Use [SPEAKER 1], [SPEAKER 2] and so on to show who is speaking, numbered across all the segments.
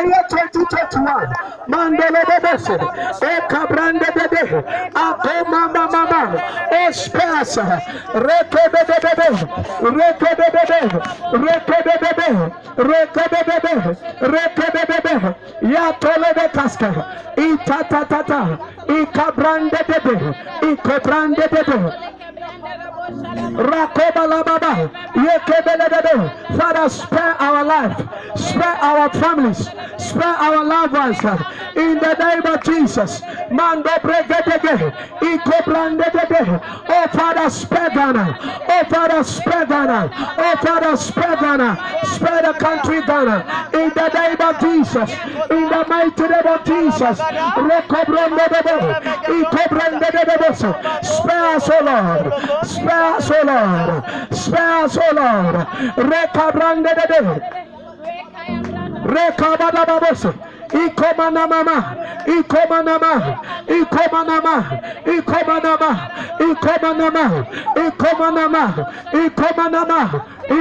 [SPEAKER 1] year 2021, Mandela Bebese, Eka Brande Bebe, Ako Mama Mama, Ospasa, Reke Bebe Bebe, Reke Bebe Bebe, Reke Bebe Bebe, Reke Bebe Bebe, Reke Bebe Bebe, Yatole Bekaska, Ita Tata, Ika Brande Bebe, Ika Brande Bebe. Father, spare our life, spare our families, spare our loved ones. In the name of Jesus. Mando. Oh Father, spare Ghana. Oh Father, spare Ghana. Oh Father, spare Ghana. Spare the country Ghana. In the name of Jesus. In the mighty name of Jesus. Spare us, O Lord. Spare Speak, O Lord. Speak, O Lord. Rekabrandede. Rekabadababose. ikomanamama ikomanama ikomanama ikomanama ikomanama ikomanama ikomanama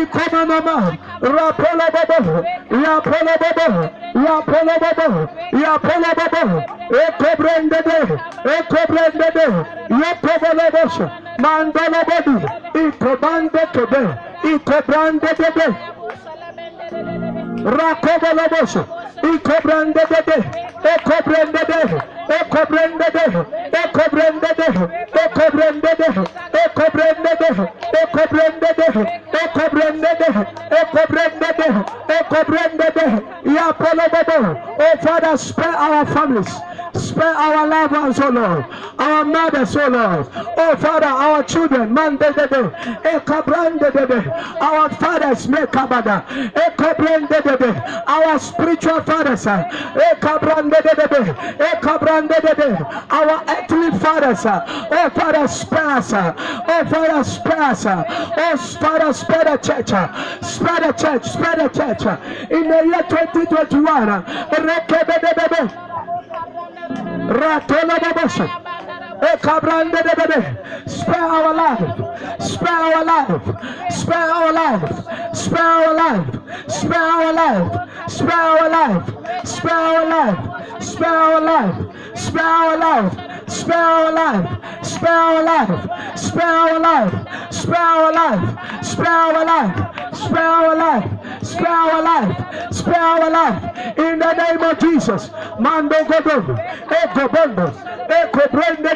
[SPEAKER 1] ikomanama. Rapela baba yapela baba yapela baba yapela baba. Ekobrendede ekobrendede yekobolobos mandalobodi ikobande kebe ikobrandedede rakobolobos Ikobrandede, Ekobrendede, Ekobrendede, Ekobrendede, Ekobrendede, Ekobrendede, Ekobrendede, Ekobrendede, Ekobrendede, Ekobrendede, Yapolababo. Oh Father, spare our families. Spare our loved ones, oh Lord. Our mothers, oh Lord. Oh Father, our children, man, de de de, ekabrande de de. Our fathers, mekabada, ekabrande de de. Our spiritual fathers, ekabrande de de de, ekabrande de de. Our earthly fathers, oh Father, spare us, oh Father, spare us, oh Father, spare the church, spare the church, spare the church. In the year 2021, uh, rekebedebebe. Ratola Babasha. Ratela da bolsa. Spare our life. Spare our life. Spare our life. Spare our life. Spare our life. Spare our life. Spare our life. Spare our life. Spare our life. Spare our life. Spare our life. Spare our life. Spare our life. Spare our life. Spare our life. Spare our life. Spare our life. In the name of Jesus. Mando godo. Eko bondo. Eko brende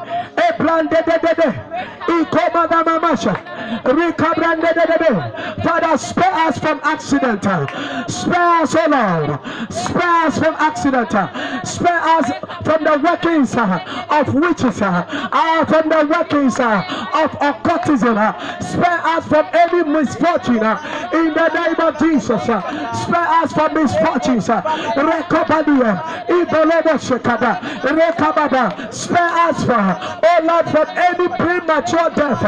[SPEAKER 1] de de de. De. Ikoma mamasha. Rika brende de de de. Father, spare us from accident. Spare us, O Lord. Spare us from accident. Spare us from the workings uh, of witches. uh, uh, From the workings uh, of occultism. Spare us from any misfortune. In the name of Jesus. Spare us from misfortunes. Rekobadia. Ibolobo shekada. Rekabada. Spare us from, oh Lord, from any premature death.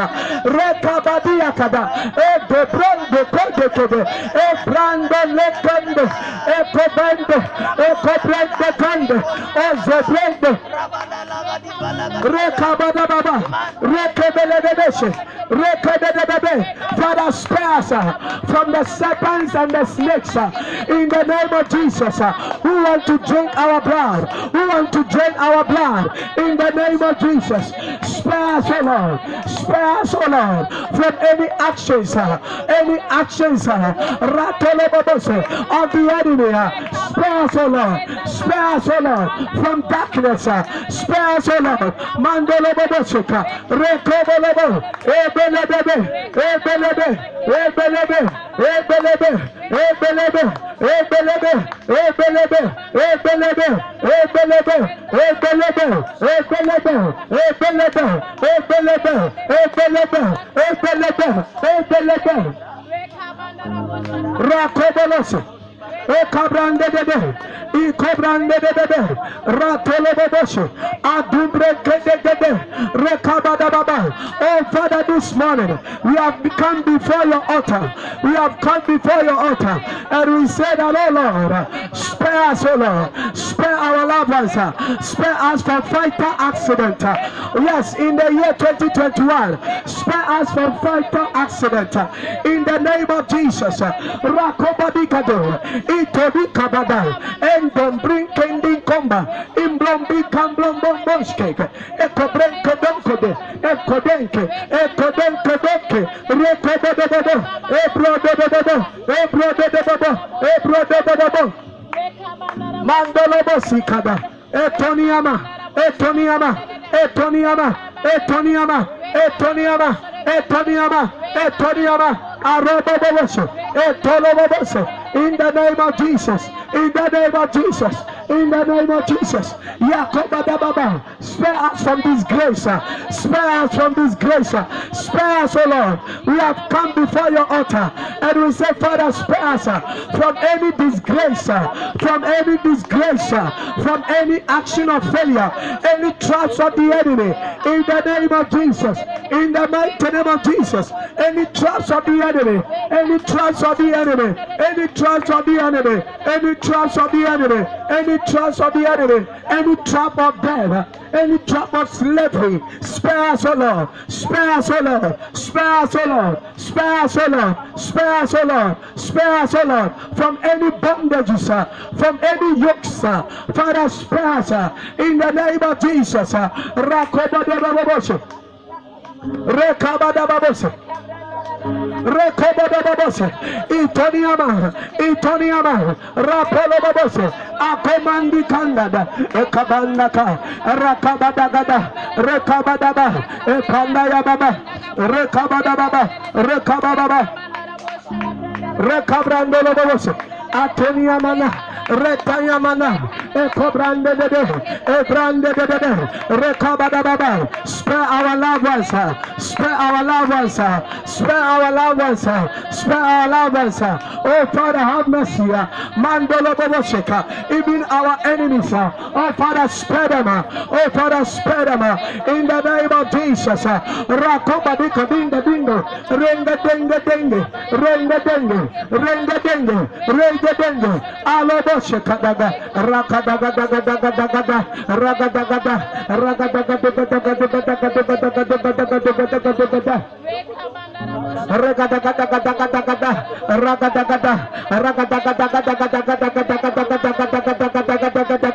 [SPEAKER 1] Rekabadia kada. Ego brando kode kode. E brando lekende. E kobende. E kobrende kende. E zobrende. Rekabada baba. Rekebelebebeshe. Rekebelebebe. Father, spare us uh, from the serpents and the snakes uh, in the name of Jesus. uh, Who want to drink our blood? Who want to drink our blood in the name of Jesus? Spare us, O Lord. Spare us, O Lord, from any actions, any actions, Ratolobose, of the enemy. Spare us, O Lord. Spare us, O Lord, from darkness. Spare us, O Lord. Mandolobosika, ebelebe, Ebelebe, Ebelebe, Ebelebe, Ebelebe, Ebelebe. Ebelebe, ebelebe, ebelebe, ebelebe, ebelebe, ebelebe, ebelebe, pelotón, el pelotón, el pelotón, el pelotón, el pelotón. Ekabrande de de. Ikobrande de de. Adumbre. Rekabada baba. Oh Father, this morning we have come before your altar. We have come before your altar. And we say that, oh Lord, spare us, oh Lord. Spare our loved ones. Spare us from fighter accident. Yes, in the year 2021. Spare us from fighter accident. In the name of Jesus. Rakobadikado. Itori Kabada, Endombri Kendi Komba, Imblombi Kamblombom Bonskek, Ekodenke, Ekoden Kodoke, Rekodododod, Ebrodododod, Ebrodododod, Ebrodododod, Mandolobo Sikada, Etoniama, Etoniama, Etoniama, Etoniama, Etoniama, Etoniama, Etoniama, Arabo in the name of Jesus. In the name of Jesus. In the name of Jesus. Yakobadababa. Spare us from this grace. Spare us from this grace. Spare us, O Lord. We have come before your altar and we say, Father, spare us from any disgrace, from any disgrace, from any action of failure, any traps of the enemy. In the name of Jesus. In the mighty name of Jesus. Any traps of the enemy. Any traps of the enemy. Any traps of the enemy. Any traps of the enemy. Any traps of the enemy. Any trap of death. Any trap of slavery. Spare us, O Lord. Spare us, O Lord. Spare us, O Lord. Spare us, O Lord. Spare us, O Lord. Spare us, O Lord. From any bondages, uh, from any yokes. uh, Father, spare us in the name of Jesus. uh, Rakobadabababoshe. Rekobadababoshe. Itoniama. Itoniama. Rapolobaboshe. Akomandi kandada. Ekabandaka. Rakabadagada. Rekabadaba. Ekandayababa. Rekabadababa. Rekabadaba. Rekabrandoloboshe. Atoniamana. Retayamana. Ekobrande de de. Ebrande de de de. Rekabadababa. Spare our loved ones. Spare our loved ones. Spare our loved ones. Spare our loved ones. Oh Father, have mercy. Mandolo Bobosheka. Even our enemies. Oh Father, spare them. Oh Father, spare them. In the name of Jesus. Rakoba dika dinga dinga. Renga denga denga. Renga denga. Renga denga. Renga denga. Alobosheka daga. Rakadaga daga daga daga daga. Ragadagada. Ragadaga daga daga daga daga daga daga daga daga daga daga daga daga. Ragadagadagadagadagadagadagadagadagadagadagadagadagadagada, ragadagadaga, ragadagadagadagada.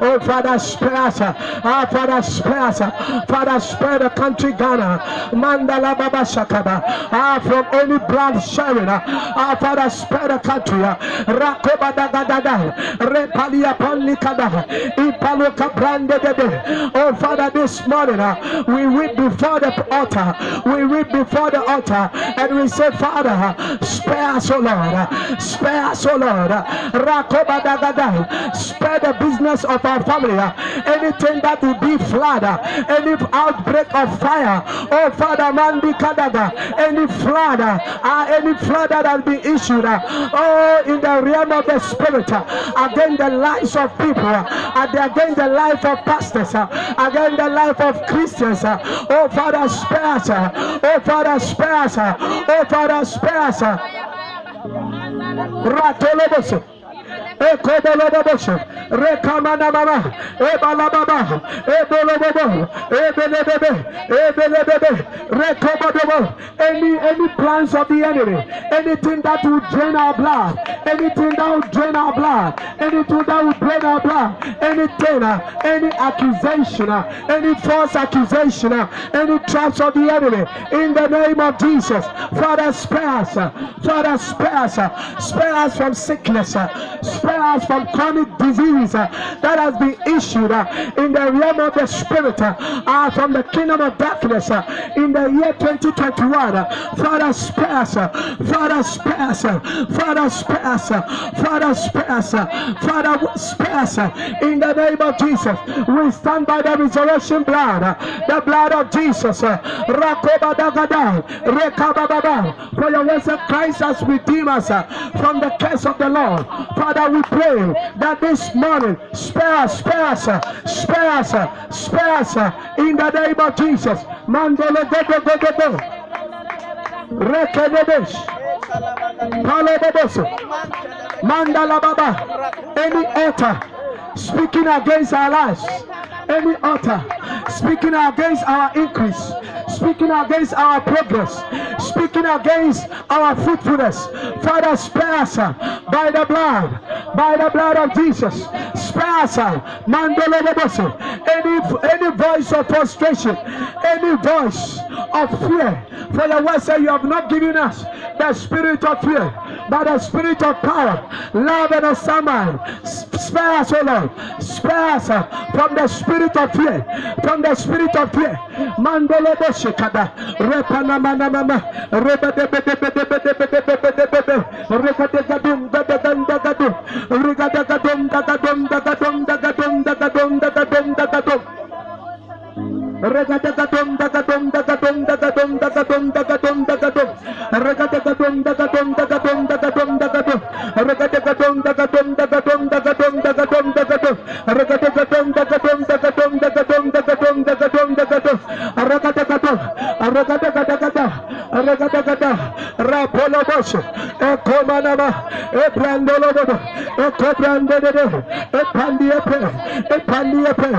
[SPEAKER 1] Oh, Father, spare us. Ah, Father, spare us. Father, spare the country Ghana. Mandala Baba Shakaba. Ah, from any blood sharing. Ah, Father, spare the country. Rakoba Dagadada. Repalia Panikada. Ipalo Cabrande Dede. Oh, Father, this morning uh, we weep before the altar. We weep before the altar and we say, Father, spare us, O Lord. Spare us, O Lord. Spare the business of our family. Anything that will be flood, any outbreak of fire. Oh, Father, Mandi Kadaga. Any flood, uh, any flood that has been issued. uh, Oh, in the realm of the spirit, uh, against the lives of people, uh, against the life of pastors, against the life of Christians. Oh, Father, spare us. Oh, Father, spare us. Oh, Father, spare us. Uh, Ratolobos. Ekodolobos. Rekamana mama. Ebalababa. Ebolobobo. Ebelebebe. Ebelebebe. Rekobodobo. Any any plans of the enemy, anything that will drain our blood, anything that will drain our blood, anything that will drain our blood, anything, uh, any accusation, uh, any false accusation, uh, any traps of the enemy, in the name of Jesus, Father, spare us, Father, spare us, spare us from sickness, spare us from chronic disease uh, that has been issued uh, in the realm of the spirit uh, uh from the kingdom of darkness uh, in the year 2021. Uh, Father, spare us. Uh, Father, spare us. Father, spare us. Father, spare us. Father, spare us. In the name of Jesus, we stand by the resurrection blood, the blood of Jesus. For your words of Christ has redeemed us from the curse of the Lord. Father, we pray that this morning, spare spare spare spare in the name of Jesus. Mandele go go go go go. Mandala Baba. Any altar speaking against our lives, any altar speaking against our increase, speaking against our progress, speaking against our fruitfulness. Father, spare us by the blood, by the blood of Jesus. Spare us, any, any voice of frustration, any voice of fear. For your word you have not given us the spirit of fear, but the spirit of power, love, and a sound Spare us, O Lord. Spare us from the spirit of fear, from the spirit of fear. Mandolo boshikada. Repana mana mama. Rebede bede bede bede bede bede bede. Rekade gadum gada ganda gadum. Regada gadum gadum gadum gadum gadum gadum gadum Regadum dagadum dagadum dagadum dagadum dagadum dagadum Regadum dagadum dagadum dagadum dagadum Regadum dagadum dagadum dagadum dagadum dagadum Ekomanama Ebrandolo Ekobrandolo Epandiepe Epandiepe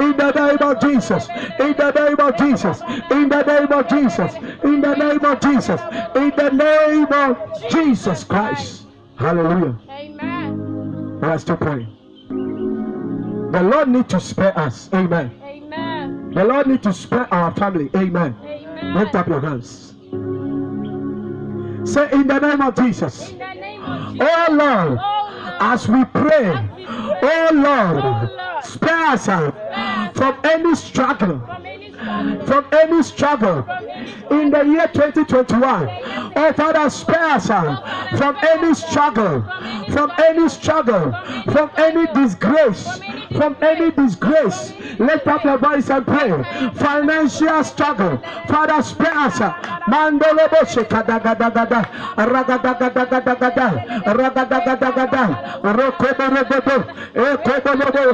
[SPEAKER 1] In the name of Jesus in the name of Jesus, in the name of Jesus, in the name of Jesus, in the name of Jesus Christ. Hallelujah. Amen. Let's still praying. The Lord need to spare us. Amen. Amen. The Lord need to spare our family. Amen. Amen. Lift up your hands. Say in the name of Jesus. Oh Lord, as we pray, oh Lord, oh Lord. spare us from any struggle from any struggle in the year 2021. Oh Father, spare us from any struggle, from any struggle, from any disgrace, from any disgrace. Lift up your voice and pray. Financial struggle. Father, spare us. Mandolobo shekadagada, ragadagada, ragadagada, rokoborobobo, ekoborobo,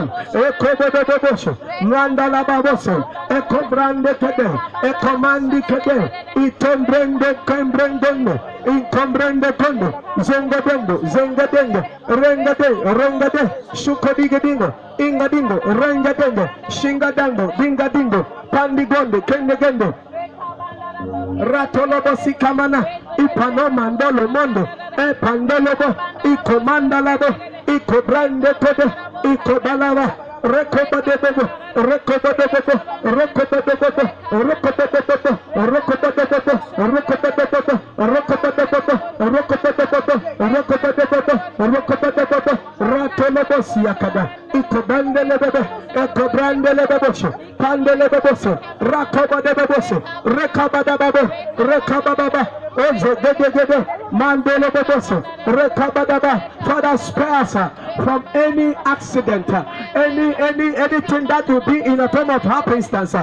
[SPEAKER 1] ekoborobobo, mandalababoso, ekobrande kede, ekomandi kede, itombrende kembrendendo, incombrende kondo, zengadendo, zengadendo, rengade, rengade, shukodigadingo, ingadingo, rengadendo, shingadando, dingadingo, pandigondo, kengegendo, ratolobo sikamana ipano mandolo mondo e pandolobo ikomandalabo ikobrandetobo ikobalaba rekobodebobo rekobodebobo rekobodebobo rekobodebobo rekobodebobo rekobodebobo rekobodebobo rekobodebobo rekobodebobo rekobodebobo katolobosi yakada. Ikobandele bebe ekobrandele bebosho pandele beboso rakobade beboso rekabada babo rekabababa ozegegegege mandele beboso rekabadaba father spare us from any accident any any anything that will be in a time of happenstance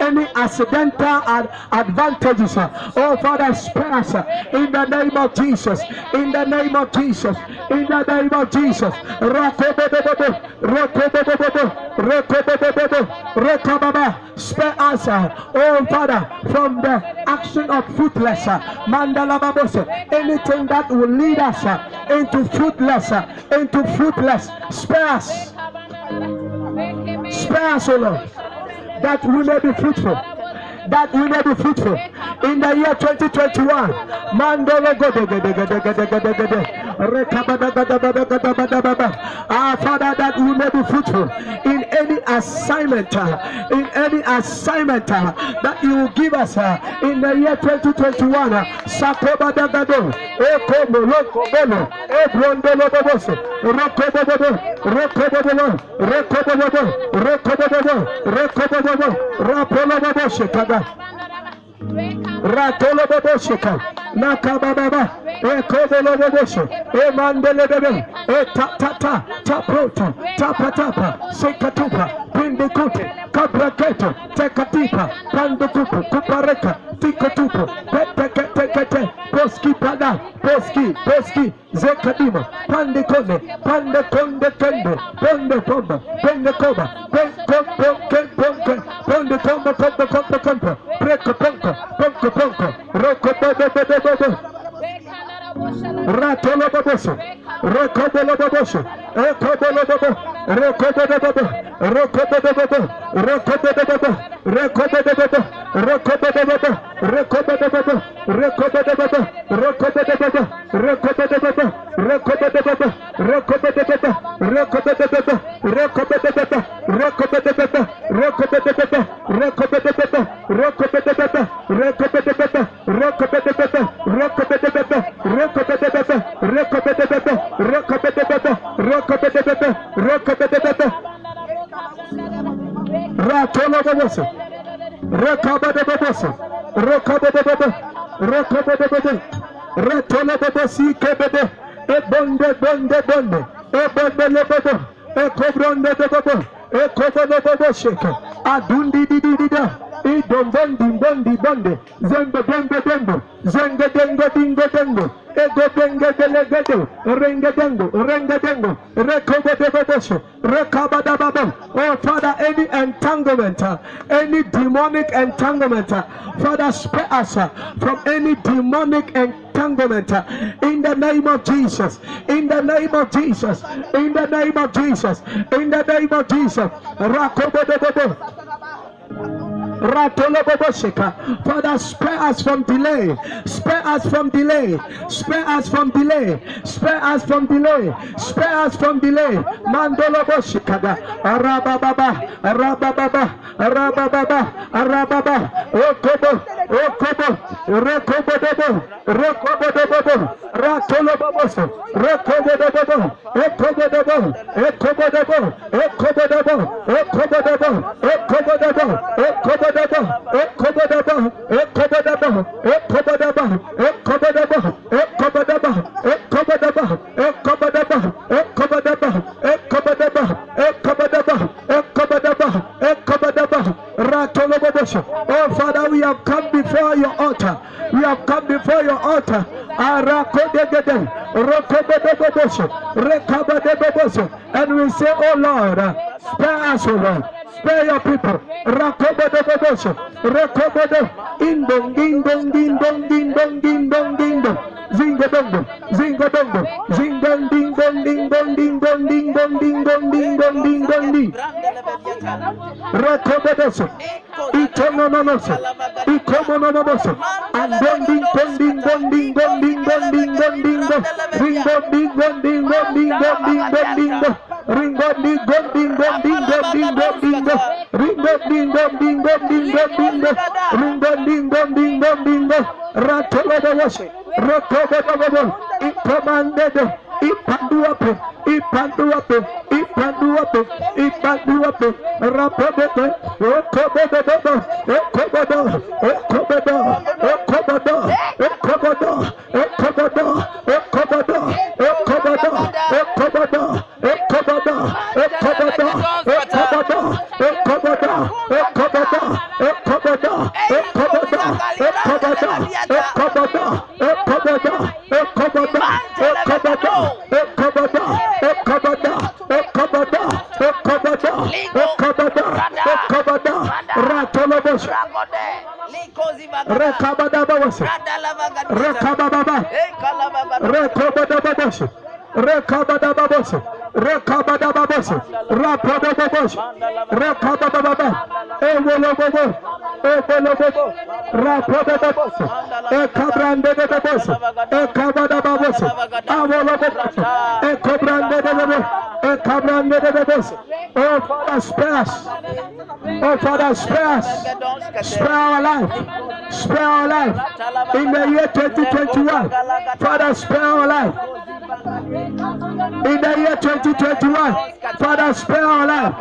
[SPEAKER 1] any accidental ad advantages oh father spare us in the name of jesus. In the name of jesus. In the name of jesus. Spare us, uh, oh Father, from the action of fruitless uh, mandala uh, anything that will lead us into fruitless, into fruitless. Spare us. Spare us, O Lord, that we may be fruitful. That we may be fruitful in the year 2021. Mandolo Ah, Father, that we may be fruitful in any assignment, uh, in any assignment uh, that you will give us uh, in the year 2021. Sakoba ratoloboboshoka nakabababa. Ekovolobobosho emandelebebe. Etatata. Taprota tapatapa. Sikatupa. Pindikute kabraketo tekatipa. Pandukupu. Kupareka. Tikotupu peteketekete poskipada poski. Poski. Zekadima pandekonde pandekonde kende ponde pomba pende koba penkopoke ponke ponde komba komba preko ponko. Ponko. Ronco, ronco, todo, todo, todo. Rato lo baboso, roco de lo baboso, roco de lo babo, roco de lo babo, roco de lo babo, roco de lo babo, roco de lo babo, roco de lo babo. Rakabada babası. Rakabada babası. Rakabede, Rakabede, Ratanabede, Sikabede, Ebonde, Bonde, Bonde, Ebonde, Lebodo, Ekobrande, Ebobo, Ekobede, Shake, Adundi, Didida idombondi bondi bonde, zembe dembe dembe, zenge dengo dingo dengo, ego denge delegede, renge dengo, renge dengo, rekobo deboboshe, rekabada babo. Oh Father, any entanglement, any demonic entanglement, Father, spare us from any demonic entanglement. In the name of Jesus, in the name of Jesus, in the name of Jesus, in the name of Jesus. Rakobo. Father, spare us from delay. Spare us from delay. Spare us from delay. Spare us from delay. Spare us from delay. Mandoloboshikada. Arabababa. Arabababa. Arabababa. Arababa. Okobo. Okobo. Rekobo debo. Rekobo debo. Ratoloboboso. Rekobo debo. Ekobo debo. Ekobo debo. Ekobo debo. Ekobo debo. Ekobo debo. Ekobo Oh Father, we have come before your altar. We have come before your altar. And we say, Oh Lord, spare us, O Lord. Spare your people. Rakobodoboboso. Rekobodo. Indong, ding-dong, ding-dong, ding-dong, ding-dong, ding-dong. Zingo dongo, zingo dongo, zingong ding dong ding dong ding dong ding dong ding dong ding dong ding dong ding. Rekobodoso. Itonononoso. Ikomonononoso. And dong ding dong ding dong ding dong ding dong ding dong ding dong. Ring dong ding dong ding dong ding dong ding dong ding dong. Ring dong ding dong ding dong ding dong ding dong ding dong. Ring dong ding dong ding dong ding dong ding dong. Ring dong ding dong ding dong ding dong. Ratoba da wash ratoba da babon ikamande do ipandu wape ipandu wape ipandu wape ipandu wape rapobe do okobe do do okobe do okobe do rekabadababose rekabababa rekobadababose rekabadababos rekabadababos rapodobobos rekabadababa. Ewolobobo ewolobobo rapodobobos ekabrandebobos ekabadababos awolobobos ekobrandebobos ekabrandebobos oh father spare us. Oh father spare us. Spare our life. Spare our life. In the year 2021 father spare our life. In the year 2021, Father, spare our life.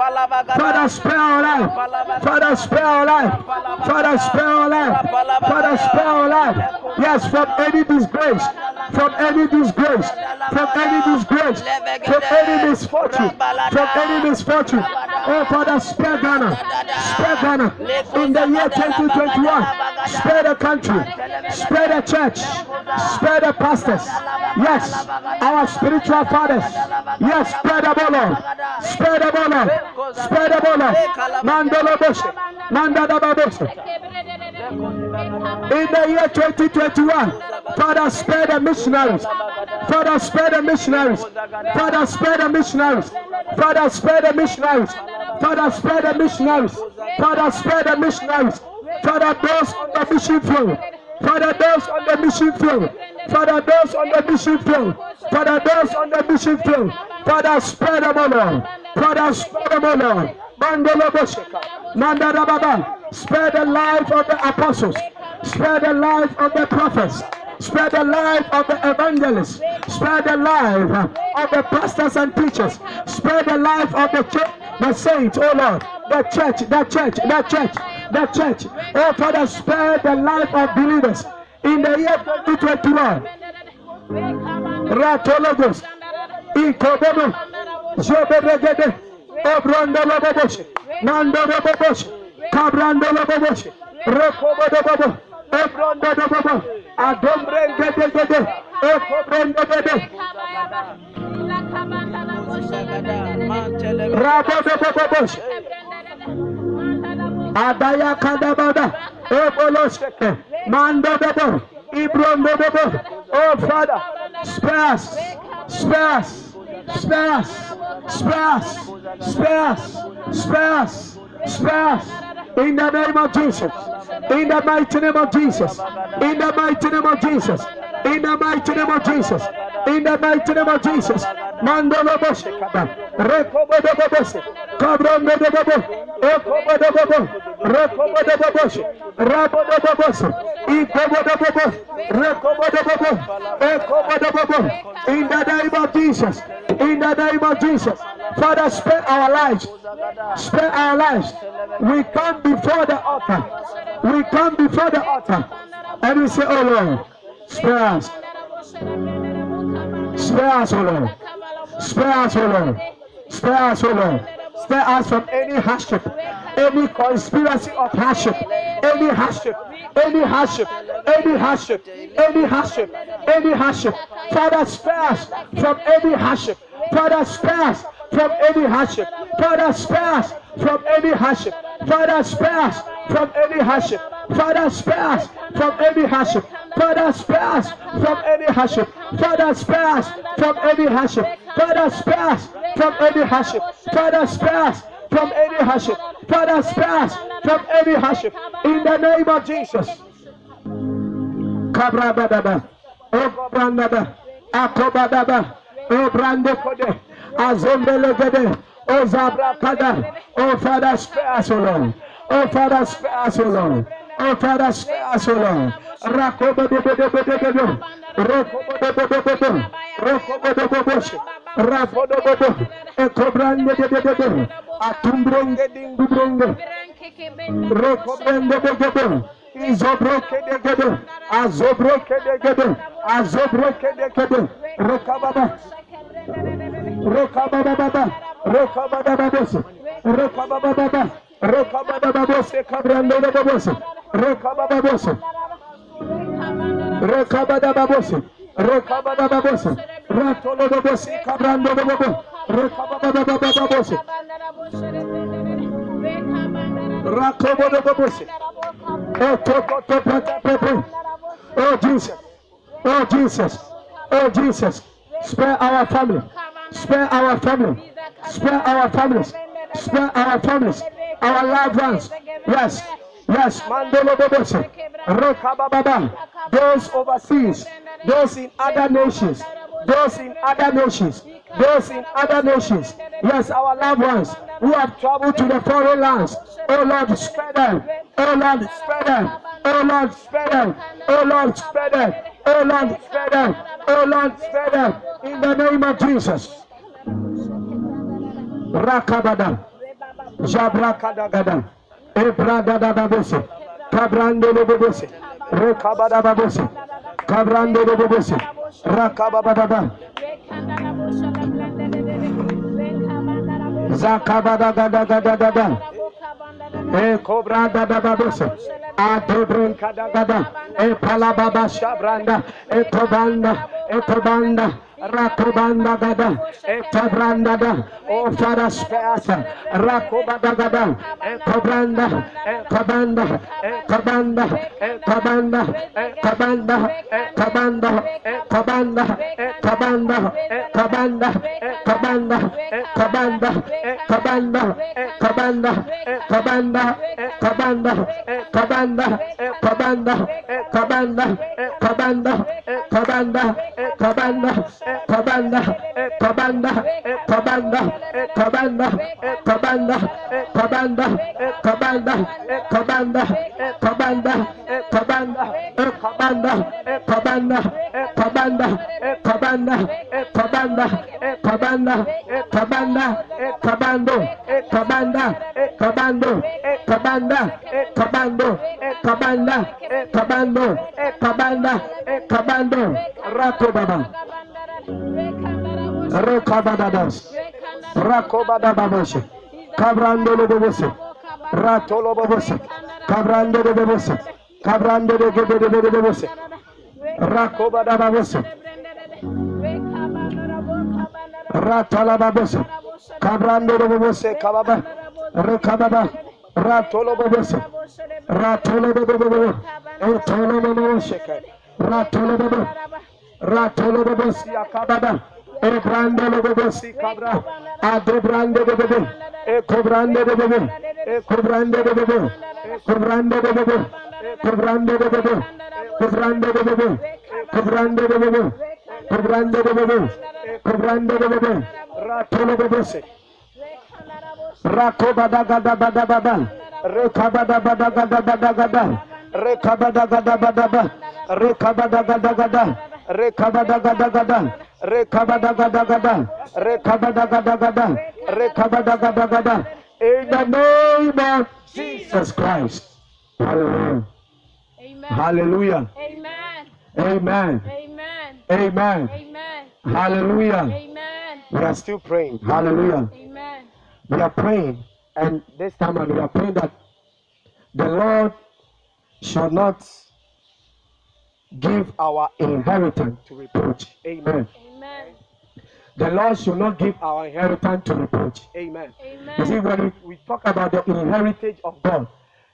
[SPEAKER 1] Father, spare our life. Father, spare our life. Father, spare our life. Father, spare our life. Yes, from any disgrace, from any disgrace, from any disgrace, from any misfortune, from any misfortune. Oh, Father, spare Ghana. Spare Ghana. In the year 2021, spare the country, spare the church, spare the pastors. Yes, our spiritual fathers. Yes, spread the ball. Spread the ball. Spread the ball. Mandala Bush. Mandala Bush. In the year 2021, Father, spare the missionaries. Father, spare the missionaries. Father, spare the missionaries. Father, spare the missionaries. Father, spare the missionaries. Father, spare the missionaries. Father, those on the mission field. Father, those on the mission field. Father, those on the mission field. Father, those on the mission field. Father, spare them, Lord. Father, spare them, Lord. Mandela Bosheka. Mandara Baba. Spare the life of the apostles. Spare the life of the prophets. Spare the life of the evangelists. Spare the life of the pastors and teachers. Spare the life of the church, the saints, oh Lord. The church, the church, the church, the church. Oh Father, spare the life of believers. in the year 2021. Ratologos, Ikobobo, Zoberegede, Obrandolobobos, Nandorobobos, Cabrandolobobos, Rekobobobos, Obrandolobobos, Adombrengedegede, Ekobrengedegede, Rabobobobos, Adaya Kadabada, Obolosheke, Mando Debo, Ibrondo Debo. Oh Father, spare us, spare us, spare us, spare. In the name of Jesus, in the mighty name of Jesus, in the mighty name of Jesus, in the mighty name of Jesus, in the mighty name of Jesus. Mandolo Boshe Kaba, Rekobo de Boshe, Cabron de Bobo, Ekobo de Bobo, Rekobo de Boshe, Rabo de Boshe, Ikobo de Bobo, Rekobo de Bobo, Ekobo de Bobo, in the name of Jesus, in the name of Jesus. Father, spare our lives, spare our lives. We come before the altar, we come before the altar, and we say, Oh Lord, spare us, spare us, oh Lord. Spare us, O Lord. Spare us, O Lord. Spare us from any hardship, any conspiracy of hardship, any hardship, any hardship, any hardship, any hardship, any hardship. Father, spare us from any hardship. Father, spare us from any hardship. Father, spare us from any hardship. Father, spare us from any hardship. Father, spare us from any hardship. Father, spare us from any hardship. Father, spare us from any hardship. Father, spare us from any hardship. Father, spare us from any hardship. Father, spare us from any hardship. In the name of Jesus. Kabrabadaba. Obrandaba. Akobadaba. Obrande kode. Azombele O. Oh Father, spare us, O Lord. Oferece peço, não. Oferece peço, não. Racoba de bebê, bebê, bebê. Racoba de bebê, bebê. Racoba de bebê. Rafodo bobo. E cobrande de bebê. Atumbrongue de indumbrongue. Recobrande de bebê. Izobroke de bebê. Azobroke de bebê. Azobroke de bebê. Recababa. Recababa. Recababa. Recababa. Recababa. Rekabadabose kabrandabose. Rekabadabose. Rekabadabose. Rekabadabose. Ratolodabose kabrandabose. Rekabadabose. Rakobodabose. Oh, oh Jesus. Oh Jesus. Oh Jesus. Spare our family. Spare our family. Spare our families. Spare our families. Spare our families. Loved ones. Yes. Yes. Those overseas. Those in other nations. Those in other nations. Those in other nations. Yes, our loved ones who have traveled to the foreign lands. Oh Lord, spare them. Oh Lord, spare them. Oh Lord, spare them. Oh Lord, spare them. Oh Lord, spare them. Oh Lord, spare them. In the name of Jesus. Rakabada. Jabra ebradadadabese, Ebra dadabose. Kabrande bebose. Rekabadabose. Kabrande bebose. Rakabababa. Zakabadagadagada. E cobra da da da E palababa shabranda. E tobanda. E tobanda. Rakobanda gada. E tabranda da. O fara speasa. Rakobada gada. E kobranda. E kabanda. E kabanda. E kabanda. E kabanda. E kabanda. E kabanda. E kabanda. tabanda tabanda tabanda tabanda tabanda tabanda tabanda tabanda tabanda tabanda tabanda tabanda tabanda tabanda tabanda tabanda tabanda tabando tabanda tabando tabanda tabando tabanda tabando tabanda tabando rato baba Rekabadadas. Rakobadababos. Cabrando de Bobos. Ratolo Bobos. Cabrando de Bobos. Cabrando de Bobos. Rakobadababos. Ratalababos. Cabrando de Bobos. Cababa. Rekababa. Ratolo Bobos. Ratolo de Bobos. Ratolo de Bobos. Ratolo de Bobos. Ratolo Bobosi Akababa, Ebrando Bobosi Cabra, Adrebrando Bobo, Ecobrando Bobo, Ecobrando Bobo, Cobrando Bobo, Cobrando Bobo, Cobrando Bobo, Cobrando Bobo, Cobrando Bobo, Cobrando Bobo, Ratolo Bobosi. Rakobada gada bada bada, Rekabada bada gada bada gada, Rekabada gada bada bada, Rekabada gada gada. Rekabada gada gada. Rekabada gada gada. Rekabada gada gada. Rekabada gada gada. In the name of Jesus Christ. Hallelujah.
[SPEAKER 2] Amen.
[SPEAKER 1] Hallelujah.
[SPEAKER 2] Amen.
[SPEAKER 1] Amen.
[SPEAKER 2] Amen.
[SPEAKER 1] Amen.
[SPEAKER 2] Amen.
[SPEAKER 1] Hallelujah.
[SPEAKER 2] Amen.
[SPEAKER 1] We are still praying. Hallelujah.
[SPEAKER 2] Amen.
[SPEAKER 1] We are praying, and this time we are praying that the Lord shall not give our inheritance to reproach. Amen.
[SPEAKER 2] Amen.
[SPEAKER 1] The Lord should not give our inheritance to reproach. Amen. You see, when we, we talk about the inheritance of God,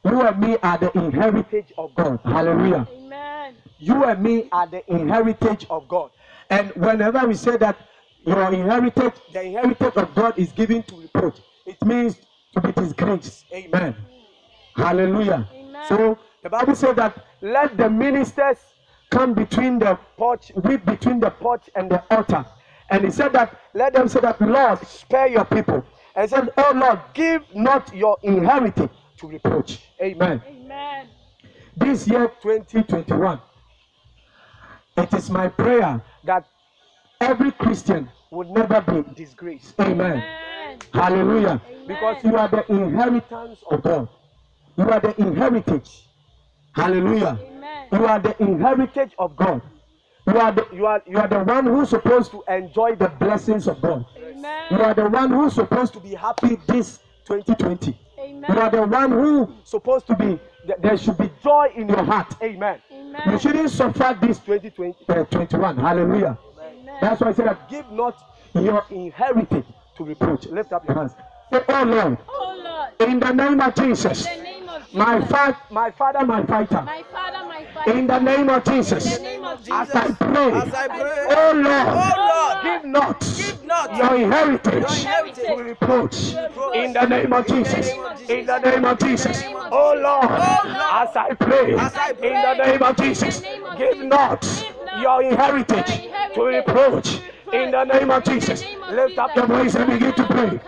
[SPEAKER 1] you and me are the inheritance of God. Hallelujah.
[SPEAKER 2] Amen.
[SPEAKER 1] You and me are the inheritance of God. And whenever we say that your inheritance, the inheritance of God is given to reproach, it means to be disgraced. Amen. Hallelujah.
[SPEAKER 2] Amen.
[SPEAKER 1] So the Bible says that let the ministers come between the porch, weep between the porch and the altar. And he said that let them say that Lord, spare your people. And he said, Oh Lord, give not your inheritance to reproach. Amen
[SPEAKER 2] Amen.
[SPEAKER 1] this year 2021 it is my prayer that every christian would never be disgraced amen
[SPEAKER 2] Amen.
[SPEAKER 1] hallelujah
[SPEAKER 2] Amen.
[SPEAKER 1] because you are the inheritance of god you are the inheritance hallelujah
[SPEAKER 2] Amen.
[SPEAKER 1] You are the inheritance of god. You are the you are you are the one who's supposed to enjoy the blessings of god. You are the one who's supposed to be happy this 2020 you are the one who supposed to be th- there should be joy in your heart. Amen. You shouldn't suffer this 2020 uh, 21 hallelujah.
[SPEAKER 2] Amen.
[SPEAKER 1] that's why i said that give not your inheritance to reproach. Lift up your hands. Say oh lord
[SPEAKER 2] Oh Lord,
[SPEAKER 1] in the name of jesus
[SPEAKER 2] in the name of Jesus,
[SPEAKER 1] my father my father my fighter.
[SPEAKER 2] My Father, my Father,
[SPEAKER 1] in the name of
[SPEAKER 2] in
[SPEAKER 1] jesus
[SPEAKER 2] the name of
[SPEAKER 1] As I pray,
[SPEAKER 3] as I pray,
[SPEAKER 1] oh Lord,
[SPEAKER 3] oh Lord,
[SPEAKER 1] give not
[SPEAKER 3] give not
[SPEAKER 1] your inheritance
[SPEAKER 3] your inheritance
[SPEAKER 1] to reproach. In the name of Jesus. In the name of Jesus. Oh Lord, as I pray,
[SPEAKER 3] As I pray.
[SPEAKER 1] in the name of Jesus, give not your inheritance to reproach. In the name of Jesus, lift up your voice and begin to pray.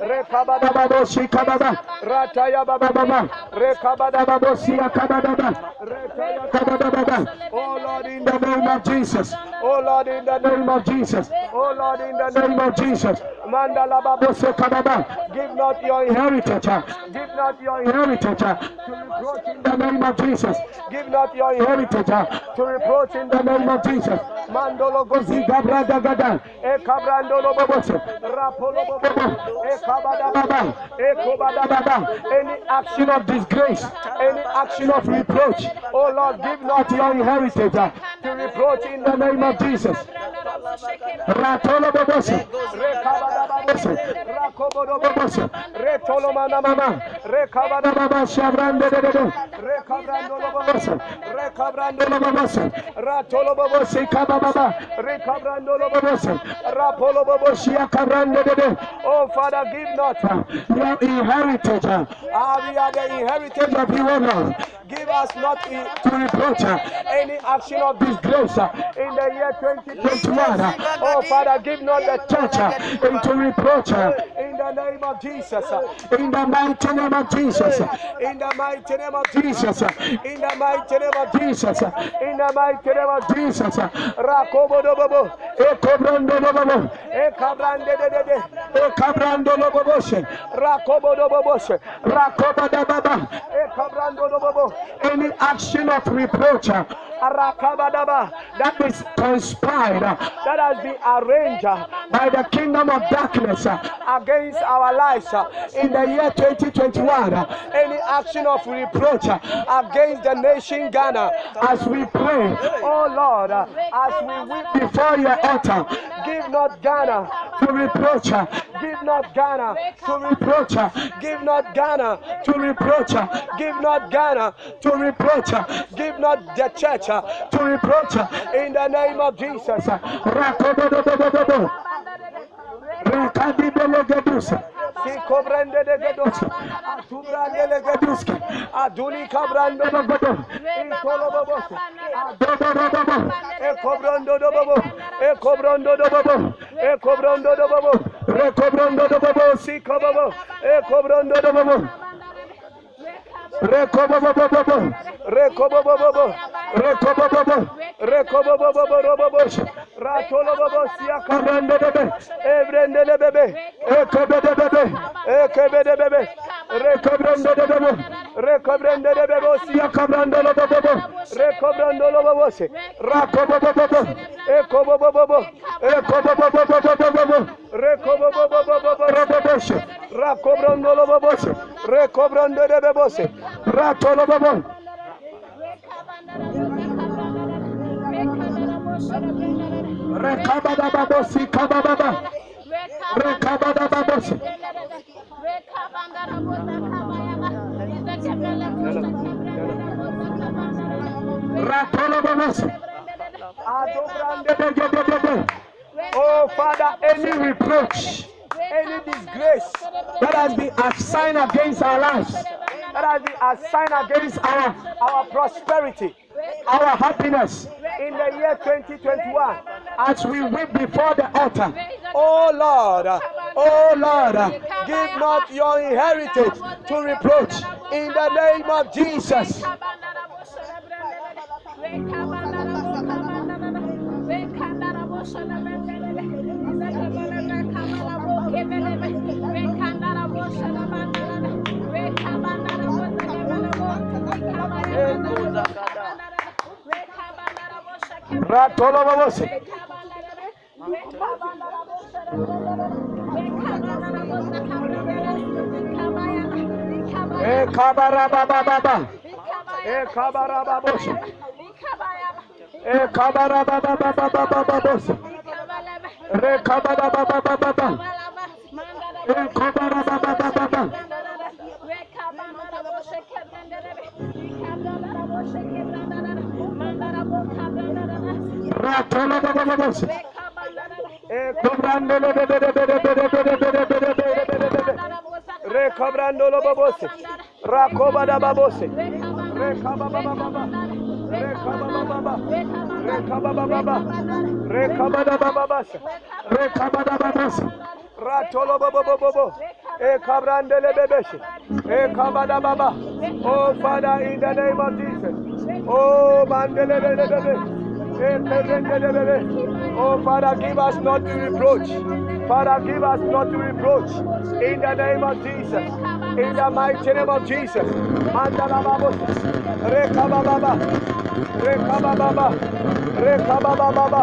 [SPEAKER 1] Rekabadabada. Ratolobobobo. Rakobadababoshi. Ratoloboboshi. Rekabadababa. Rekabadababoshi kababa. Ratayabababa. Rekabadababoshi akabadaba. Retayakabadababa. Oh Lord, in the name of Jesus. Oh Lord, in the name of Jesus. Oh Lord, in the name of Jesus. Mandala babose kababa. Give not your inheritance. Give not your inheritance to reproach in the name of Jesus. Give not your inheritance to reproach in the name of Jesus. Mandolo gozi gabrada gada. E kabrandolo babose. Rapolo bobo. E. E baba. Any action of disgrace, any action of reproach. Oh Lord, give not your inheritance uh, to reproach in the name of Jesus. Oh Father, give not uh, your inheritance. uh, Ah, we are the inheritance of you, O Lord. Give us not in, to reproach uh, any action of disgrace uh, in the year 2021. uh. Oh Father, give not the church uh, into reproach uh, in the name of Jesus. uh, In the mighty name of Jesus. uh, In the mighty name of Jesus. uh, In the mighty name of Jesus. uh, In the mighty name of Jesus. uh. Rakobo dobobo. Ekobrondo dobobo. Ekabrande de de de. Ekabrando Rakobo doboboshe. Rakobo dababa. Ekabrando dobobo. Any action of reproach. Arakabadaba, that is conspired, that has been arranged by the kingdom of darkness against our lives in the year 2021. uh, Any action of reproach against the nation Ghana as we pray, oh Lord, as we weep before your altar, give not Ghana to reproach, give not Ghana to reproach, uh, give not Ghana to reproach, uh, give not Ghana to reproach, uh, give not the church uh, to reproach uh, in the name of Jesus. Sikobrande de gedos. Atubrande le geduski. Aduli kabrande de gedo. Intolo bobos. Adobodobobo. Ekobrondo dobobo. Ekobrondo Rekobabababa. Rekobabababa. Rekobababa. Rekobabababa robaboş. Ratola baba siyah kabrende bebe. Evrende de bebe. Ekebede bebe. Ekebede bebe. Rekabrende de bebe. Rekabrende de bebe. Siyah kabrende de bebe. Rekabrende de bebe. Rakobabababa. Ekobabababa. Ekobabababa. Rekobabababa robaboş. Rakobrende de bebe. Rekobrende de bebe. Rekobrande debebose. Ratolobobo. Rekabadababosi kabababa. Rekabadababosi. Ratolobobosi. Adobrandebegedebebe. Oh Father, any reproach, any disgrace that has been assigned against our lives, that has been assigned against our, our prosperity, our happiness in the year 2021, as we weep before the altar. Oh Lord, oh Lord, give not your inheritance to reproach in the name of Jesus. Ratolo babosi.
[SPEAKER 3] E kabara baba baba. E kabara Recabrandolo babose, Racoba da babose, Recababa, Recababa, Recababa, Recababa, Ratolo babo babo. E kabrandele bebeshe. E kabadababa. Oh Father, in the name of Jesus. Oh mandele bebebe. E kebrendele bebe. Oh Father, give us not to reproach. Father, give us not to reproach. In the name of Jesus. In the mighty name of Jesus. Mandala babos. Rekabababa. Rekabababa. Rekabababa.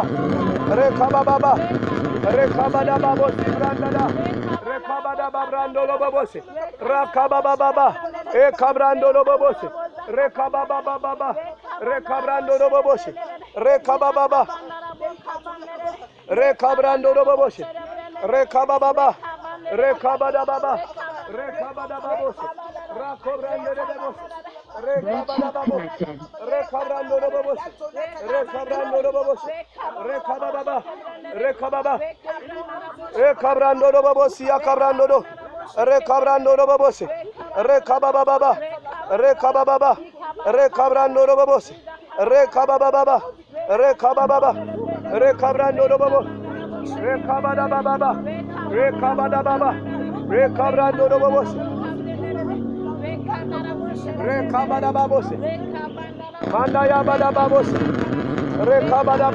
[SPEAKER 3] Rekabababa. Rekabada babrandolo babose. Rakababa baba. E kabrandolo babose. Rekababa baba. Rekabrandolo babose. Rekababa baba. Rekabrandolo babose. Rekababa baba. Rekabada baba. Rekabada babose. Rakobrandolo babose. disconnected. Rekabando babos. Rekabando babos. Rekababa. Rekababa. Rekabando babos ya kabrando. Rekabando babos. Rekababa baba. Rekababa baba. Rekabando babos. Rekababa baba. Rekababa baba. Rekabando babos. Rekabada baba. Rekabada baba. Rekabando babos. Rekabada bada. Rekabada.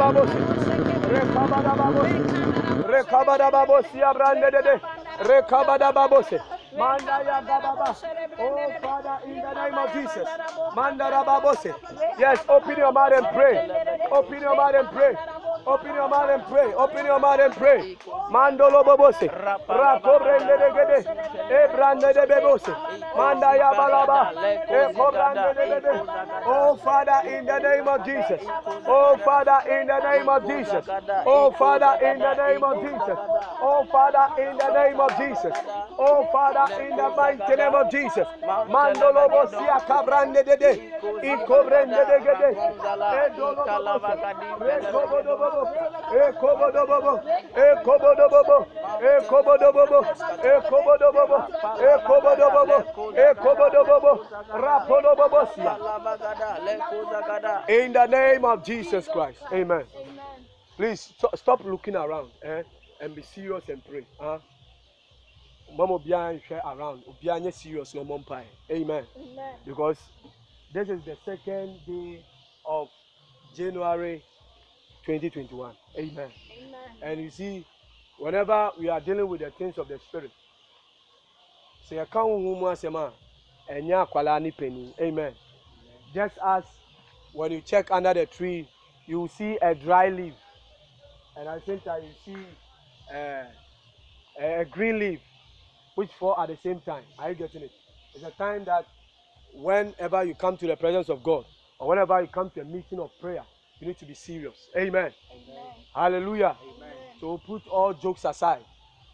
[SPEAKER 3] Rekabada. Rekabada. Rekabada gababa. Oh Father, in the name of Jesus. Manda rababose. Yes, open your mouth and pray. Open your mouth and pray. Open your mouth and pray. Open your mouth and pray. Mandolo babose. Rakobrende de gede. Ebrande de bebose. Manda ya balaba. Ekobrande de bebe. Oh Father, in the name of Jesus. Oh Father, in the name of Jesus. Oh, oh Father, in the name of Jesus. Oh Father, in the name of Jesus. Oh Father, in the mighty name of Jesus. Mandolo bosia kabrande de de. De bobo. Ekobodo bobo. Ekobodo bobo. Rapodo bobosia. In the name of Jesus Christ. Amen. Please st- stop looking around eh, and be serious and pray. Huh? Mama obiara nhwɛ around. Serious mpae. Amen. Because this is the second day of January 2021. Amen. And you see, whenever we are dealing with the things of the spirit, sɛ yɛka honhom mu asɛm a, ɛnyɛ akwalaa ne panin. Amen. Just as when you check under the tree, you see a dry leaf, and at the same time you see uh, a a green leaf, which fall at the same time. Are you getting it? It's a time that whenever you come to the presence of God, or whenever you come to a meeting of prayer, you need to be serious. Amen. Hallelujah. So put all jokes aside,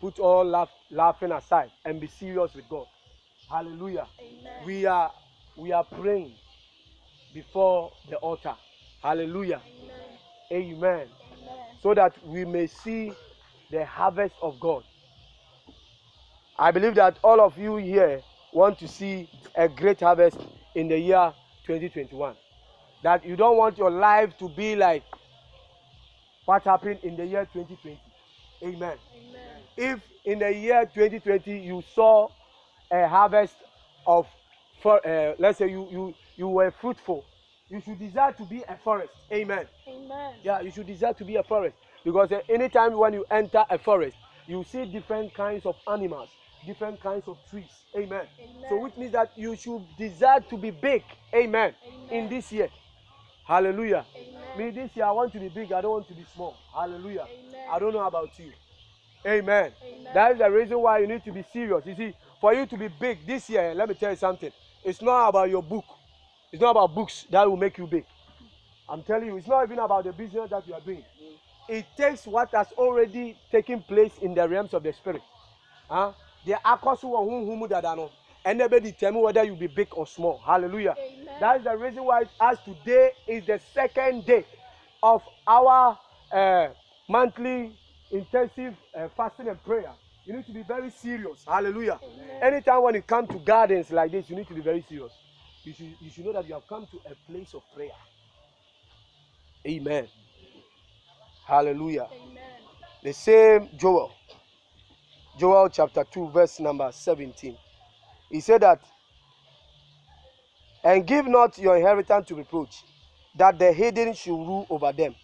[SPEAKER 3] put all laugh, laughing aside, and be serious with God. Hallelujah. We are we are praying before the altar. Hallelujah. Amen. So that we may see the harvest of God. I believe that all of you here want to see a great harvest in the year 2021. That you don't want your life to be like what happened in the year 2020. Amen. If in the year 2020 you saw a harvest of, for, uh, let's say you, you, you were fruitful, you should desire to be a forest. Amen. amen Yeah, you should desire to be a forest because uh, anytime when you enter a forest, you see different kinds of animals, different kinds of trees. Amen. So which means that you should desire to be big. Amen. In this year. Hallelujah.
[SPEAKER 2] Amen.
[SPEAKER 3] Me this year I want to be big. I don't want to be small. Hallelujah.
[SPEAKER 2] Amen.
[SPEAKER 3] I don't know about you. Amen.
[SPEAKER 2] Amen.
[SPEAKER 3] That is the reason why you need to be serious. You see, for you to be big this year, let me tell you something. It's not about your book. It's not about books that will make you big. I'm telling you, it's not even about the business that you are doing. It takes what has already taken place in the realms of the spirit. Huh? The akosu wa humu dada no. And they determine whether you be big or small. Hallelujah.
[SPEAKER 2] Amen.
[SPEAKER 3] That is the reason why as today is the second day of our uh, monthly intensive uh, fasting and prayer. You need to be very serious. Hallelujah.
[SPEAKER 2] Amen.
[SPEAKER 3] Anytime when you come to gardens like this, you need to be very serious. You should, you should know that you have come to a place of prayer. Amen. Hallelujah.
[SPEAKER 2] Amen.
[SPEAKER 3] The same Joel. Joel chapter 2, verse number 17. He said that, and give not your inheritance to reproach, that the hidden should rule over them.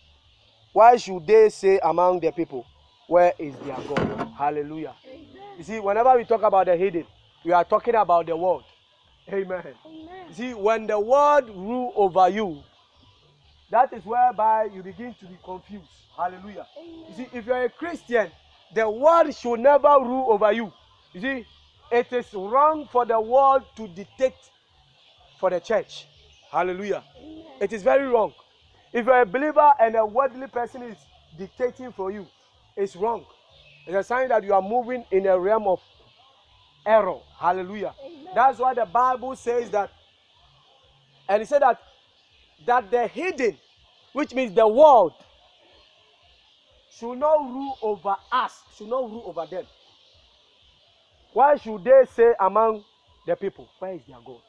[SPEAKER 3] Why should they say among the people, Where is their God? Hallelujah.
[SPEAKER 2] Amen.
[SPEAKER 3] You see, whenever we talk about the hidden, we are talking about the world. Amen.
[SPEAKER 2] Amen.
[SPEAKER 3] You see, when the world rule over you, that is whereby you begin to be confused. Hallelujah. You see, if you're a Christian, the world should never rule over you. You see, it is wrong for the world to dictate for the church. Hallelujah.
[SPEAKER 2] Amen.
[SPEAKER 3] It is very wrong. If you're a believer and a worldly person is dictating for you, it's wrong. It's a sign that you are moving in a realm of error. Hallelujah.
[SPEAKER 2] Amen.
[SPEAKER 3] That's why the Bible says that, and it said that that the hidden, which means the world, should not rule over us, should not rule over them. Why should they say among the people, where is their God?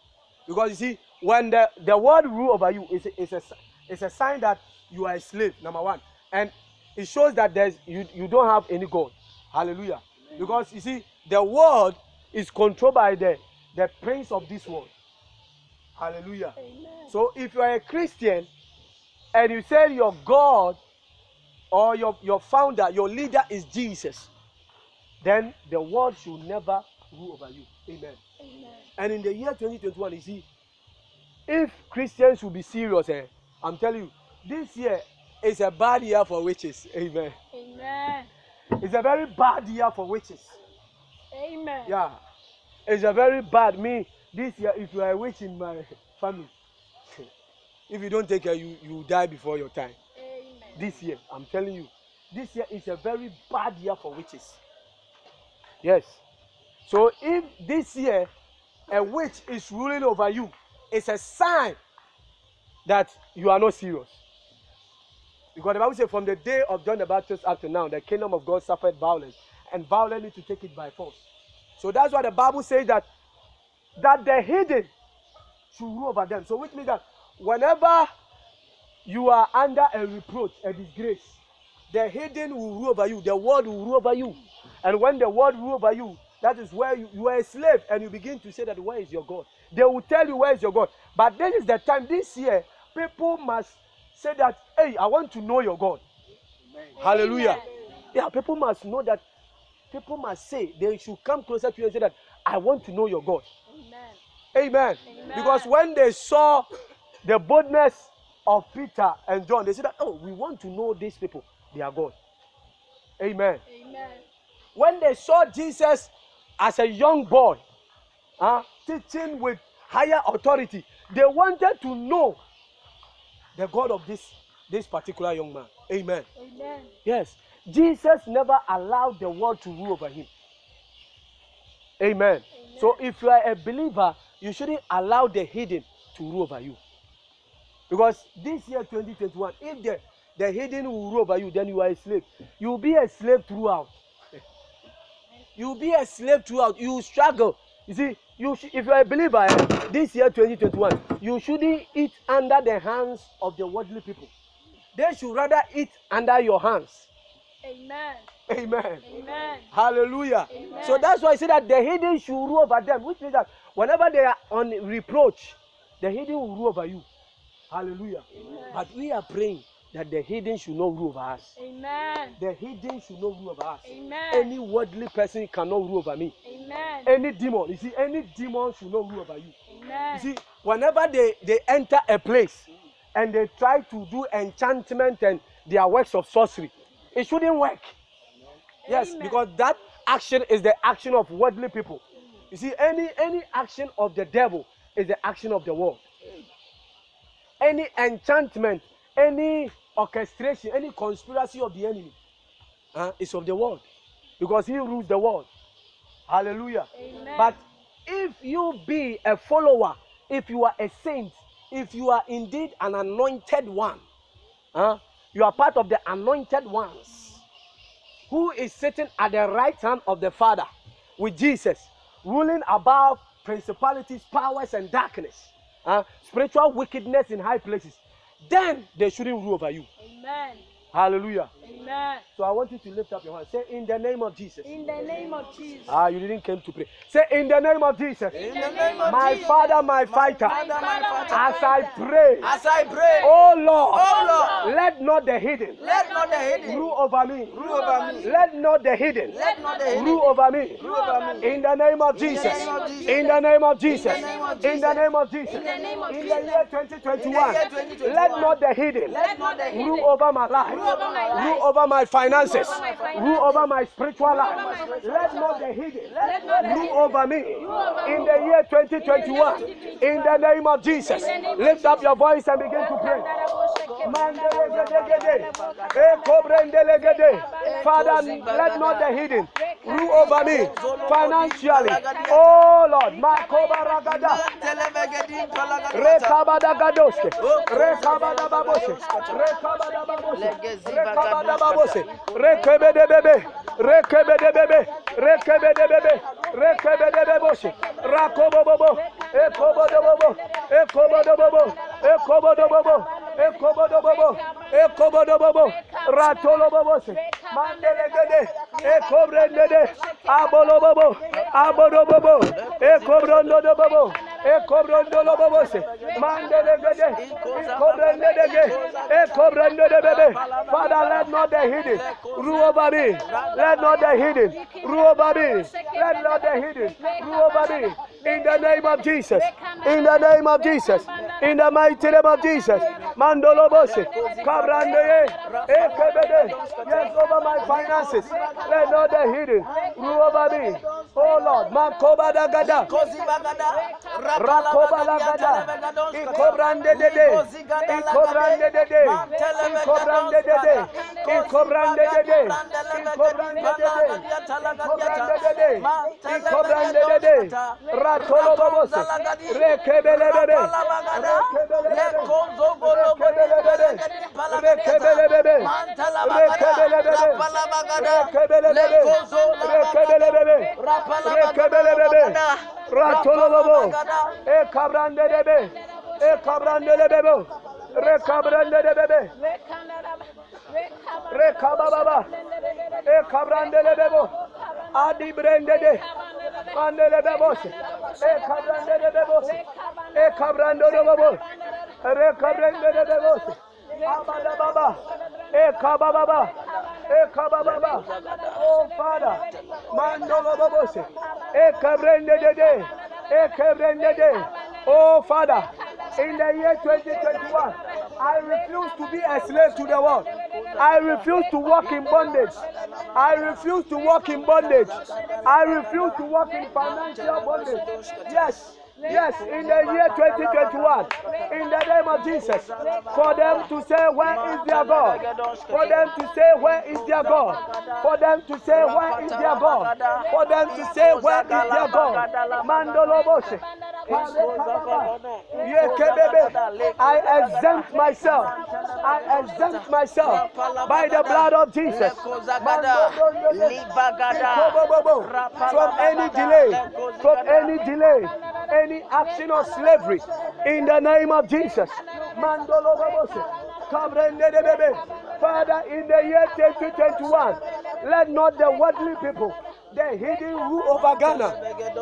[SPEAKER 3] Because you see, when the, the world rule over you, it's a, it's, a, it's a sign that you are a slave, number one. And it shows that there's you, you don't have any God. Hallelujah. Because you see, the world is controlled by the, the prince of this world. Hallelujah.
[SPEAKER 2] Amen.
[SPEAKER 3] So if you are a Christian and you say your God or your, your founder, your leader is Jesus, then the world should never rule over you. Amen.
[SPEAKER 2] Amen.
[SPEAKER 3] And in the year 2021, you see, if Christians will be serious, eh, I'm telling you, this year is a bad year for witches. Amen.
[SPEAKER 2] Amen.
[SPEAKER 3] It's a very bad year for witches.
[SPEAKER 2] Amen.
[SPEAKER 3] Yeah. It's a very bad me this year if you are a witch in my family. if you don't take care, you, you die before your time.
[SPEAKER 2] Amen.
[SPEAKER 3] This year, I'm telling you, this year is a very bad year for witches. Yes. So if this year a witch is ruling over you, it's a sign that you are not serious. Because the Bible says, from the day of John the Baptist up to now, the kingdom of God suffered violence, and violence need to take it by force. So that's why the Bible says that that the hidden should rule over them. So which means that whenever you are under a reproach, a disgrace, the hidden will rule over you, the world will rule over you. And when the world rule over you, that is where you, you are a slave and you begin to say that where is your God? They will tell you where is your God. But this is the time this year, people must say that, hey, I want to know your God. Hallelujah.
[SPEAKER 2] Amen.
[SPEAKER 3] Yeah, people must know that. People must say they should come closer to you and say that I want to know your God.
[SPEAKER 2] Amen.
[SPEAKER 3] Amen.
[SPEAKER 2] Amen.
[SPEAKER 3] Because when they saw the boldness of Peter and John, they said that, oh, we want to know these people. They are God. Amen.
[SPEAKER 2] Amen.
[SPEAKER 3] When they saw Jesus as a young boy, uh, teaching with higher authority, they wanted to know the God of this, this particular young man. Amen.
[SPEAKER 2] Amen.
[SPEAKER 3] Yes. Jesus never allowed the world to rule over him. Amen. So if you are a believer, you shouldn't allow the hidden to rule over you. Because this year 2021, if the, the hidden will rule over you, then you are a slave. You will be a slave throughout. You will be a slave throughout. You struggle. You see, you sh- if you are a believer, eh, this year 2021, you shouldn't eat under the hands of the worldly people. They should rather eat under your hands.
[SPEAKER 2] Amen.
[SPEAKER 3] Amen.
[SPEAKER 2] Amen.
[SPEAKER 3] Hallelujah.
[SPEAKER 2] Amen.
[SPEAKER 3] So that's why I say that the hidden should rule over them, which means that whenever they are on reproach, the hidden will rule over you. Hallelujah. But we are praying that the hidden should not rule over us.
[SPEAKER 2] Amen.
[SPEAKER 3] The hidden should not rule over us.
[SPEAKER 2] Amen.
[SPEAKER 3] Any worldly person cannot rule over me.
[SPEAKER 2] Amen.
[SPEAKER 3] Any demon, you see, any demon should not rule over you.
[SPEAKER 2] Amen.
[SPEAKER 3] You see, whenever they, they enter a place and they try to do enchantment and their works of sorcery, it shouldn't work. Yes,
[SPEAKER 2] Amen.
[SPEAKER 3] because that action is the action of worldly people. You see, any any action of the devil is the action of the world. any enchantment, any orchestration, any conspiracy of the enemy uh, is of the world because he rules the world. Hallelujah.
[SPEAKER 2] Amen.
[SPEAKER 3] But if you be a follower, if you are a saint, if you are indeed an anointed one, huh, you are part of the anointed ones who is sitting at the right hand of the Father with Jesus, ruling above principalities, powers, and darkness, spiritual wickedness in high places, then they shouldn't rule over you.
[SPEAKER 2] Amen.
[SPEAKER 3] Hallelujah.
[SPEAKER 2] Amen.
[SPEAKER 3] So I want you to lift up your hand. Say, In the name of Jesus.
[SPEAKER 2] In the name of Jesus.
[SPEAKER 3] Ah, you didn't come to pray. Say, In the name of Jesus.
[SPEAKER 2] In the name of
[SPEAKER 3] My
[SPEAKER 2] Jesus.
[SPEAKER 3] Father, my fighter.
[SPEAKER 2] My Father, my
[SPEAKER 3] As. I pray.
[SPEAKER 4] As I pray,
[SPEAKER 3] Oh Lord.
[SPEAKER 4] Oh Lord.
[SPEAKER 3] Let not the hidden
[SPEAKER 4] let not the hidden
[SPEAKER 3] rule over me.
[SPEAKER 4] rule over me.
[SPEAKER 3] Let not the hidden
[SPEAKER 4] Let not the hidden
[SPEAKER 3] rule over me.
[SPEAKER 4] rule over me.
[SPEAKER 3] In the name of Jesus.
[SPEAKER 4] name of Jesus.
[SPEAKER 3] In the name of Jesus.
[SPEAKER 4] In the name of Jesus.
[SPEAKER 3] name of Jesus.
[SPEAKER 2] In the name of Jesus.
[SPEAKER 3] year 2021.
[SPEAKER 4] In the year 2021.
[SPEAKER 3] Let not the hidden
[SPEAKER 4] Let not the hidden
[SPEAKER 3] rule over my life.
[SPEAKER 2] Rule over my life.
[SPEAKER 3] Rule over my finances.
[SPEAKER 2] Rule over my finances.
[SPEAKER 3] Rule over my spiritual life.
[SPEAKER 2] over my spiritual
[SPEAKER 3] Let not the hidden
[SPEAKER 2] Let not the
[SPEAKER 3] rule over me. In the year 2021. In the name of Jesus.
[SPEAKER 2] In the name of
[SPEAKER 3] Lift up your voice and begin to pray. Mandelegedegede. Ekobrendelegede. Father, let not the hidden rule over me financially. Oh Lord, Makobaragada.
[SPEAKER 4] Telemegedim palagada.
[SPEAKER 3] Rekabadagadoske. Rekabadababose. Rekabadababose. Rekabadababose. Rekebedebebe. Rekebedebebe. Rekebedebebe. Rekebedebebose. Rakobobobo. Ekobodobobo. Ekobodobobo. Ekobodobobo. Ekobodobobo. Ekobodobobo. Ratolobobose. Mandelegede. Ekobrendede. Abolobobo. Abolobobo. Ekobrondolobobo. Ekobrondolobobose. Mandelegede. Ekobrendedege. Ekobrendedebebe. Father, let not the hidden rule over me. Let not the hidden rule over me. Let not the hidden rule over me. In the name of Jesus. In the name of Jesus. In the mighty name of Jesus. Mandolobose. Kabrandeye. Eh. Eh, Ekebede. Yes, over my finances. Let not the hidden rule over me. Oh Lord. Makobadagada.
[SPEAKER 4] Kozi bagada.
[SPEAKER 3] Rakobalagada. Ikobrande dede. Ikobrande. Ikobrande dede. Ikobrande dede. Ikobrande dede. Ikobrande dede. Ikobrande dede. Ratolo babose. Rekebele bebe. Rekebele bebe. Rekebele bebe. Rekebele bebe. Rekebele bebe. Rekebele bebe. Rekebele bebe. Ratolo babo. E kabrande debe. E kabrande bebe. Rekabrande debe. Rekababa. E kabrande bebo. Adi brende de. Mandele bebose. E kabrande bebose. E kabrando bebo. Rekabrande bebose. Abada baba. E kababa. E kababa. Oh Father. Mandolo bebose. E kabrande de. E kabrande de. Oh Father. In the year 2021, I refuse to be a slave to the world. I refuse to walk in bondage. I refuse to walk in bondage. I refuse to walk in financial bondage. Yes. Yes, in the year 2021, in the name of Jesus, for them to say, Where is their God? For them to say, Where is their God? For them to say, Where is their God? For them to say, Where is their God? Mandolo Boshe. I exempt myself. I exempt myself by the blood of Jesus. From any delay, from any delay, any action of slavery, in the name of Jesus. Father, in the year 2021, let not the worldly people the hidden rule over Ghana.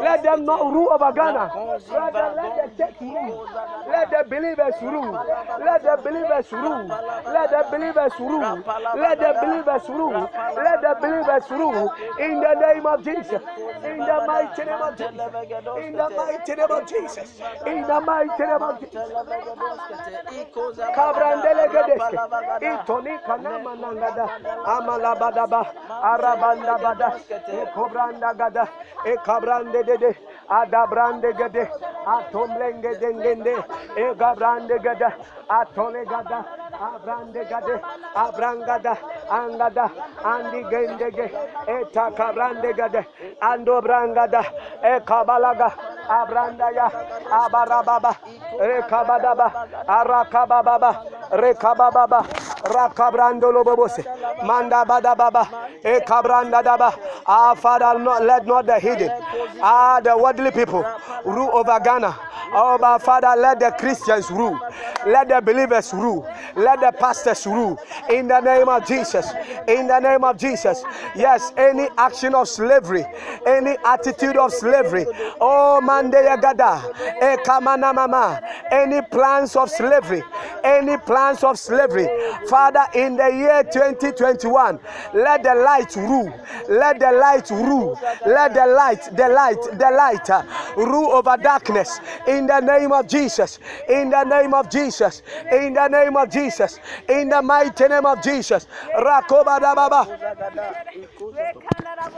[SPEAKER 3] Let them not rule over Ghana. Rather, let the church rule. Let the believers rule. Let the believers rule. Let the believers rule. Let the believers rule. Let the believers rule. In the name of Jesus. In the mighty name of Jesus. In the mighty name of Jesus. In the mighty name of Jesus. Kabrandele gedeske. Itoni kanama nangada. Amalabadaba. Arabanda bada. Ekobranda gada. Ekabrande dede. Adabrande gede. atomblenge dengende e gabrande gada atole gada abrande gade abrangada angada andi gendege e takabrande gade ando brangada e kabalaga abranda ya abarababa e kabadaba arakababa rekababa rakabrando lobobose manda badababa e kabranda daba ah father not, let not the hidden ah the worldly people rule over ghana Oh, my Father, let the Christians rule. Let the believers rule. Let the pastors rule. In the name of Jesus. In the name of Jesus. Yes, any action of slavery, any attitude of slavery. Oh, Mandeya Gada. Eh, Mama. Any plans of slavery. Any plans of slavery. Father, in the year 2021, let the light rule. Let the light rule. Let the light, the light, the light uh, rule over darkness. In the name of Jesus. In the name of Jesus. In the name of Jesus. In the mighty name of Jesus. Rakoba da baba.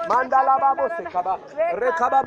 [SPEAKER 3] Mandala babo sekaba. Rekaba